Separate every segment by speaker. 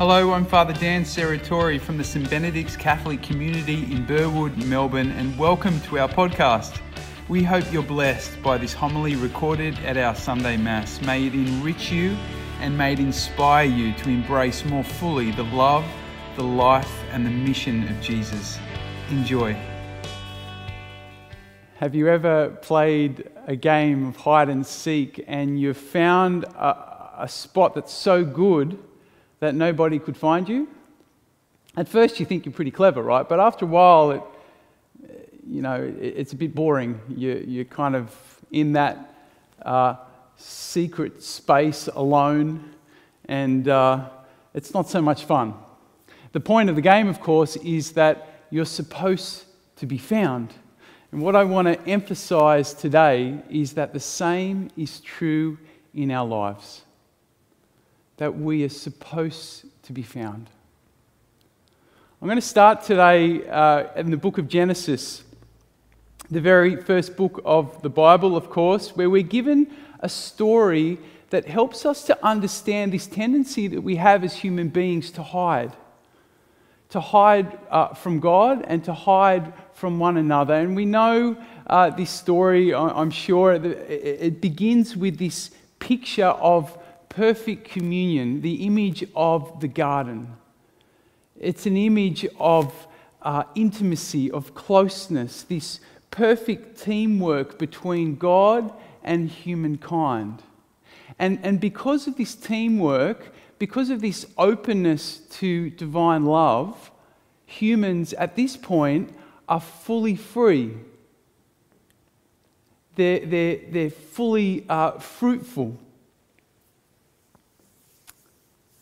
Speaker 1: Hello, I'm Father Dan Serratore from the St Benedict's Catholic community in Burwood, Melbourne, and welcome to our podcast. We hope you're blessed by this homily recorded at our Sunday Mass. May it enrich you and may it inspire you to embrace more fully the love, the life, and the mission of Jesus. Enjoy.
Speaker 2: Have you ever played a game of hide and seek and you've found a, a spot that's so good? That nobody could find you. At first, you think you're pretty clever, right? But after a while, it, you know, it's a bit boring. You, you're kind of in that uh, secret space alone, and uh, it's not so much fun. The point of the game, of course, is that you're supposed to be found. And what I want to emphasize today is that the same is true in our lives that we are supposed to be found. I'm going to start today uh, in the book of Genesis, the very first book of the Bible, of course, where we're given a story that helps us to understand this tendency that we have as human beings to hide. To hide uh, from God and to hide from one another. And we know uh, this story, I'm sure, it begins with this picture of perfect communion, the image of the garden. It's an image of uh, intimacy, of closeness, this perfect teamwork between God and humankind. And, and because of this teamwork, because of this openness to divine love, humans at this point are fully free. They're, they're, they're fully uh, fruitful.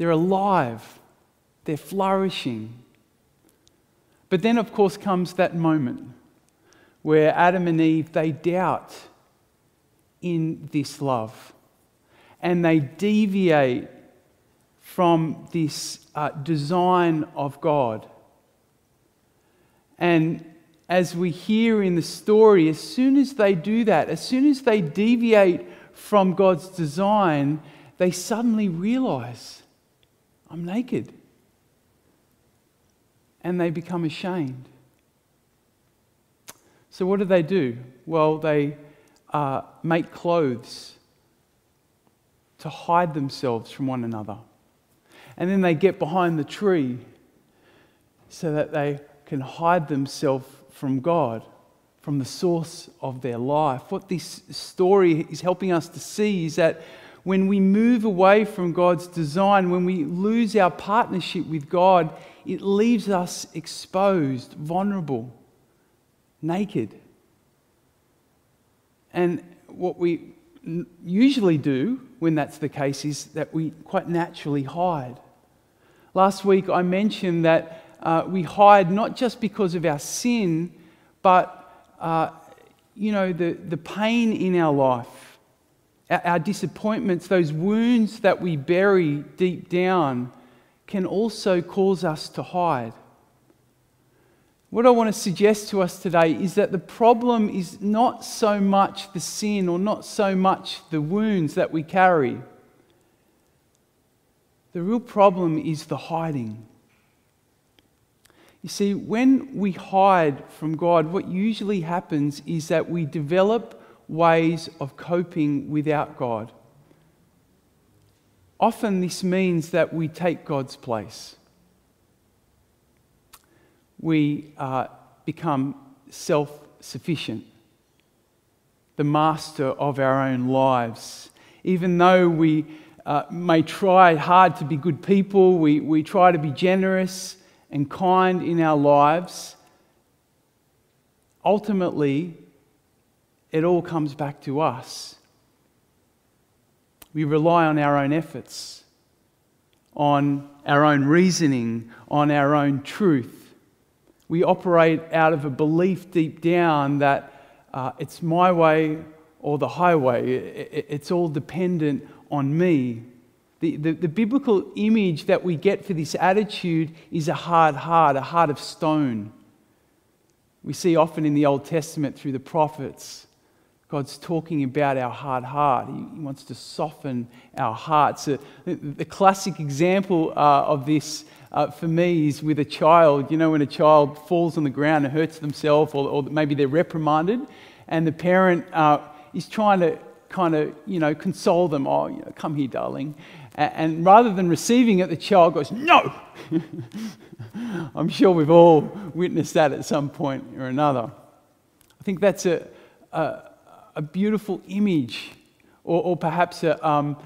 Speaker 2: They're alive, they're flourishing. But then, of course, comes that moment where Adam and Eve they doubt in this love and they deviate from this uh, design of God. And as we hear in the story, as soon as they do that, as soon as they deviate from God's design, they suddenly realize I'm naked. And they become ashamed. So, what do they do? Well, they uh, make clothes to hide themselves from one another. And then they get behind the tree so that they can hide themselves from God, from the source of their life. What this story is helping us to see is that when we move away from God's design, when we lose our partnership with God, it leaves us exposed, vulnerable, naked. And what we usually do when that's the case is that we quite naturally hide. Last week I mentioned that uh, we hide not just because of our sin, but uh, you know the, the pain in our life our disappointments, those wounds that we bury deep down, can also cause us to hide. What I want to suggest to us today is that the problem is not so much the sin or not so much the wounds that we carry. The real problem is the hiding. You see, when we hide from God, what usually happens is that we develop ways of coping without God. Often this means that we take God's place. We uh, become self sufficient, the master of our own lives. Even though we uh, may try hard to be good people, we, we try to be generous and kind in our lives, ultimately, it all comes back to us. We rely on our own efforts, on our own reasoning, on our own truth. We operate out of a belief deep down that uh, it's my way or the highway. It's all dependent on me. The, the, the, biblical image that we get for this attitude is a hard heart, a heart of stone. We see often in the Old Testament through the prophets God's talking about our hard heart. He, wants to soften our hearts. Uh, the, classic example uh, of this uh, for me is with a child. You know, when a child falls on the ground and hurts themselves, or, maybe they're reprimanded, and the parent is trying to kind of, you know, console them. Oh, you know, come here, darling. And, and rather than receiving it, the child goes, No! I'm sure we've all witnessed that at some point or another. I think that's a, a, a beautiful image, or, or perhaps a, um,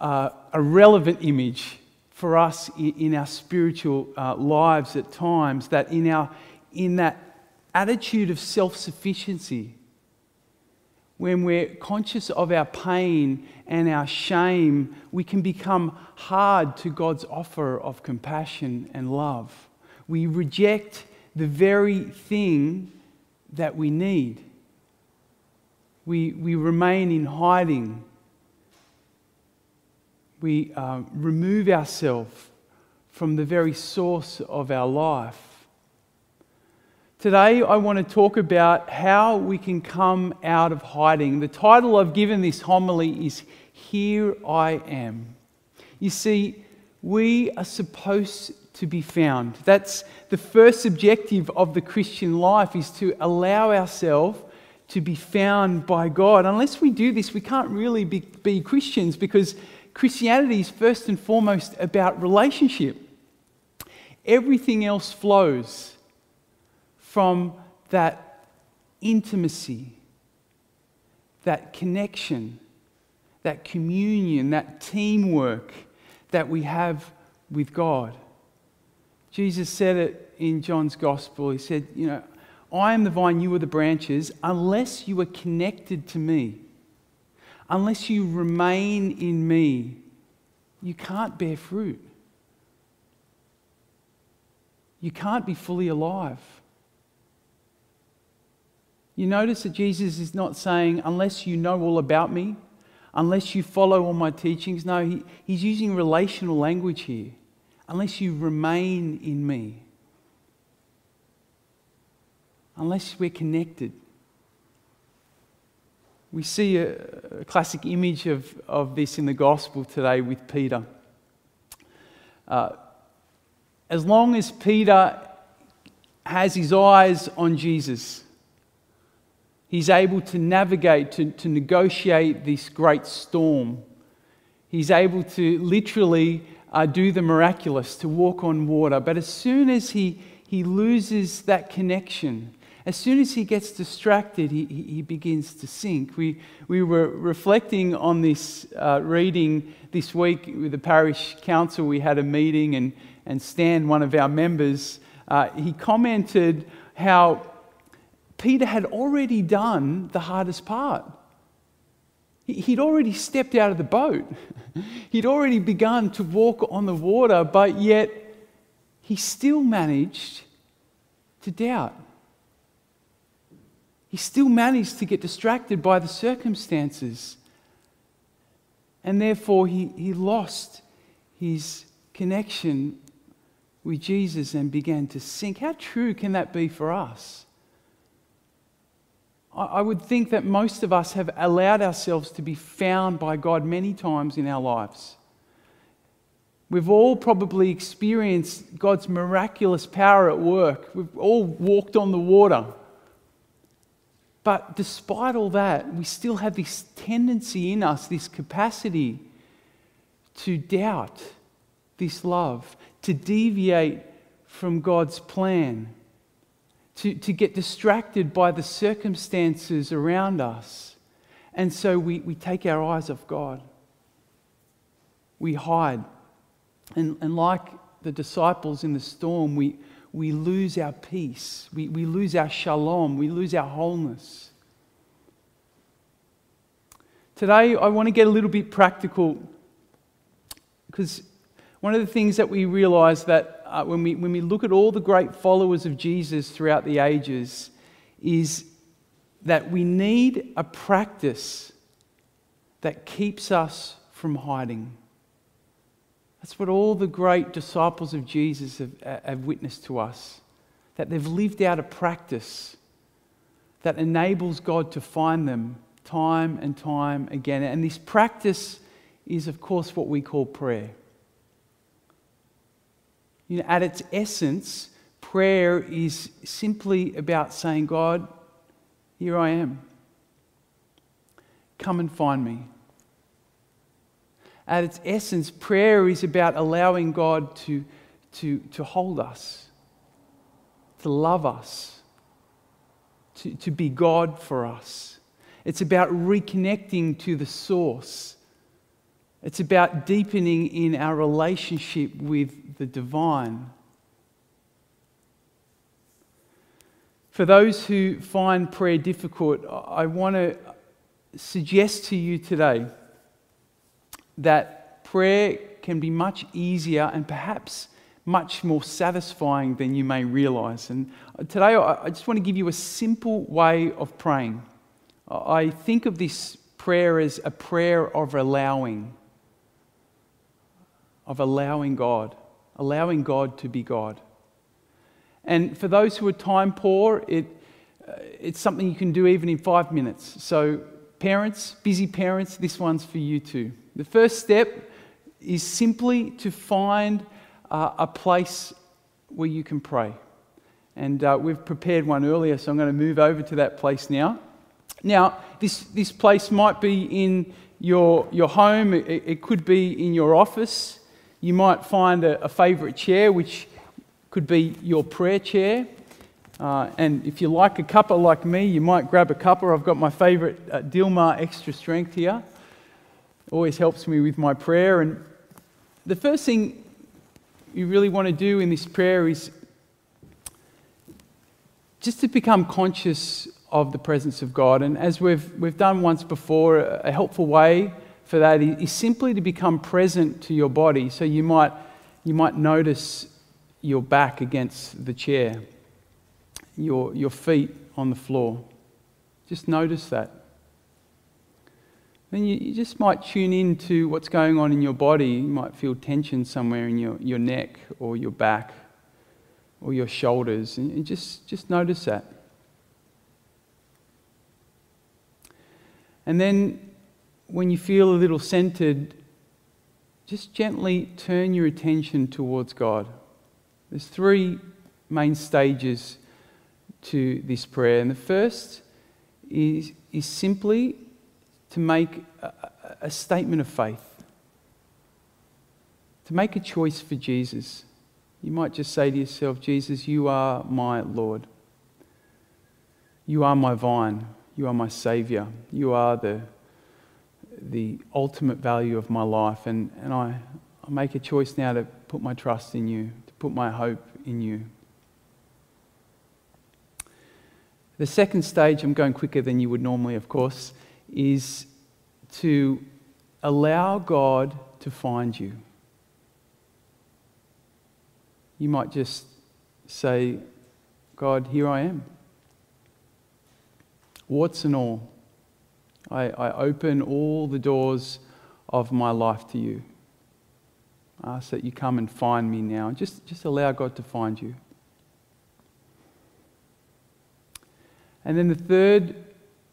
Speaker 2: uh, a relevant image for us in, in our spiritual uh, lives at times, that in, our, in that attitude of self sufficiency, when we're conscious of our pain and our shame, we can become hard to God's offer of compassion and love. We reject the very thing that we need. We, we remain in hiding. We uh, remove ourselves from the very source of our life. Today, I want to talk about how we can come out of hiding. The title I've given this homily is Here I Am. You see, we are supposed to be found. That's the first objective of the Christian life is to allow ourselves to be found by God. Unless we do this, we can't really be, be Christians because Christianity is first and foremost about relationship. Everything else flows from that intimacy, that connection, that communion, that teamwork that we have with God. Jesus said it in John's gospel. He said, You know, I am the vine, you are the branches. Unless you are connected to me, unless you remain in me, you can't bear fruit. You can't be fully alive. You notice that Jesus is not saying, unless you know all about me, unless you follow all my teachings. No, he, he's using relational language here. Unless you remain in me, unless we're connected. We see a, a classic image of, of this in the gospel today with Peter. Uh, as long as Peter has his eyes on Jesus, He's able to navigate, to, to negotiate this great storm. He's able to literally uh, do the miraculous, to walk on water. But as soon as he, he loses that connection, as soon as he gets distracted, he, he begins to sink. We, we were reflecting on this uh, reading this week with the parish council. We had a meeting, and, and Stan, one of our members, uh, he commented how Peter had already done the hardest part. He'd already stepped out of the boat. He'd already begun to walk on the water, but yet he still managed to doubt. He still managed to get distracted by the circumstances. And therefore, he, he lost his connection with Jesus and began to sink. How true can that be for us? I would think that most of us have allowed ourselves to be found by God many times in our lives. We've all probably experienced God's miraculous power at work. We've all walked on the water. But despite all that, we still have this tendency in us, this capacity to doubt this love, to deviate from God's plan to, to get distracted by the circumstances around us. And so we, we take our eyes off God. We hide. And, and like the disciples in the storm, we, we lose our peace. We, we lose our shalom. We lose our wholeness. Today, I want to get a little bit practical because one of the things that we realize that uh, when, we, when we look at all the great followers of Jesus throughout the ages is that we need a practice that keeps us from hiding. That's what all the great disciples of Jesus have, uh, have witnessed to us. That they've lived out a practice that enables God to find them, time and time again. And this practice is, of course, what we call prayer. You know, at its essence, prayer is simply about saying, God, here I am. Come and find me. At its essence, prayer is about allowing God to, to, to hold us, to love us, to, to be God for us. It's about reconnecting to the source. It's about deepening in our relationship with the divine. For those who find prayer difficult, I want to suggest to you today that prayer can be much easier and perhaps much more satisfying than you may realize. And today, I just want to give you a simple way of praying. I think of this prayer as a prayer of allowing, of allowing God, allowing God to be God. And for those who are time poor, it, uh, it's something you can do even in five minutes. So, parents, busy parents, this one's for you too. The first step is simply to find uh, a place where you can pray. And uh, we've prepared one earlier, so I'm going to move over to that place now. Now, this, this place might be in your, your home, it, it could be in your office. You might find a, a favourite chair, which could be your prayer chair. Uh, and if you like a cuppa like me, you might grab a cuppa. I've got my favourite uh, Dilmah Extra Strength here. Always helps me with my prayer. And the first thing you really want to do in this prayer is just to become conscious of the presence of God. And as we've, we've done once before, a helpful way for that is simply to become present to your body. So you might, you might notice your back against the chair, your, your feet on the floor. Just notice that. Then you, you, just might tune in to what's going on in your body. You might feel tension somewhere in your, your neck or your back or your shoulders. And just, just notice that. And then when you feel a little centered, just gently turn your attention towards God. There's three main stages to this prayer. And the first is, is simply to make a, a statement of faith, to make a choice for Jesus. You might just say to yourself, Jesus, you are my Lord. You are my vine. You are my Savior. You are the, the ultimate value of my life. And, and I, I make a choice now to put my trust in you, to put my hope in you. The second stage, I'm going quicker than you would normally, of course, is to allow God to find you. You might just say, God, here I am. Warts and all. I, I open all the doors of my life to you. I ask that you come and find me now. Just, just allow God to find you. And then the third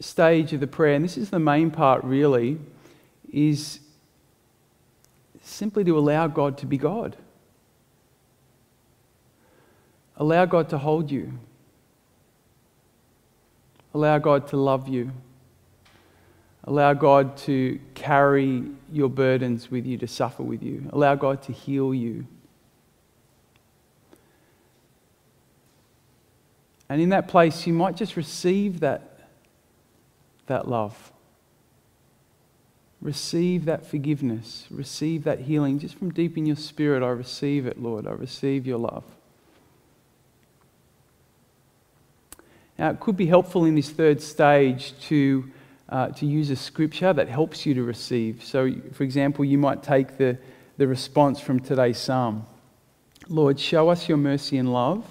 Speaker 2: stage of the prayer, and this is the main part really, is simply to allow God to be God. Allow God to hold you. Allow God to love you. Allow God to carry your burdens with you, to suffer with you. Allow God to heal you. And in that place, you might just receive that that love. Receive that forgiveness. Receive that healing just from deep in your spirit. I receive it, Lord. I receive your love. Now, it could be helpful in this third stage to, uh, to use a scripture that helps you to receive. So, for example, you might take the, the response from today's psalm Lord, show us your mercy and love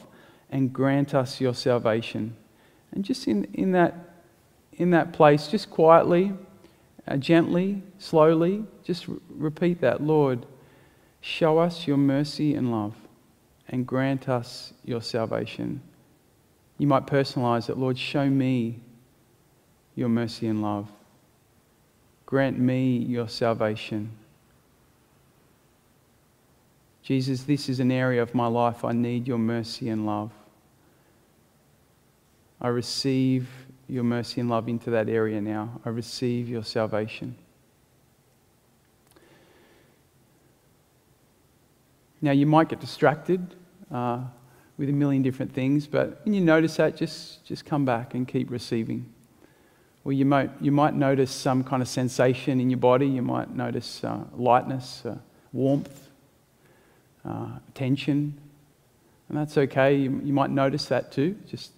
Speaker 2: and grant us your salvation. And just in, in that in that place, just quietly, uh, gently, slowly, just repeat that Lord, show us your mercy and love and grant us your salvation. You might personalize it, Lord, show me your mercy and love grant me your salvation. Jesus, this is an area of my life I need your mercy and love. I receive your mercy and love into that area now. I receive your salvation. Now, you might get distracted uh, with a million different things, but when you notice that, just, just come back and keep receiving. Or you might, you might notice some kind of sensation in your body. You might notice uh, lightness, uh, warmth, uh, tension. And that's okay. You, you might notice that too. Just,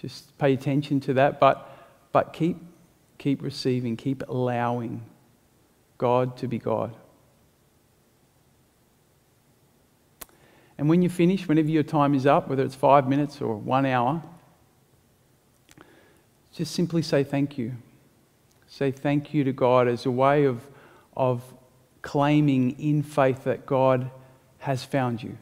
Speaker 2: just pay attention to that. But, but keep, keep receiving, keep allowing God to be God. And when you finish, whenever your time is up, whether it's five minutes or one hour, just simply say thank you. Say thank you to God as a way of, of claiming in faith that God has found you.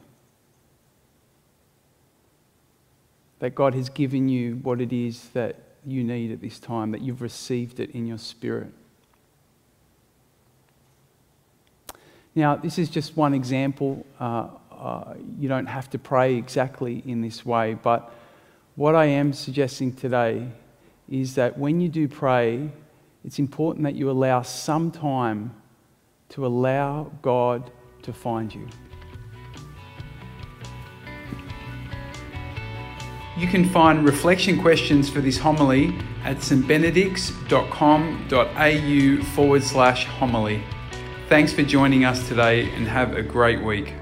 Speaker 2: That God has given you what it is that you need at this time, that you've received it in your spirit. Now, this is just one example. Uh, uh, you don't have to pray exactly in this way, but what I am suggesting today is that when you do pray, it's important that you allow some time to allow God to find you.
Speaker 1: You can find reflection questions for this homily at stbenedicts.com.au forward slash homily. Thanks for joining us today and have a great week.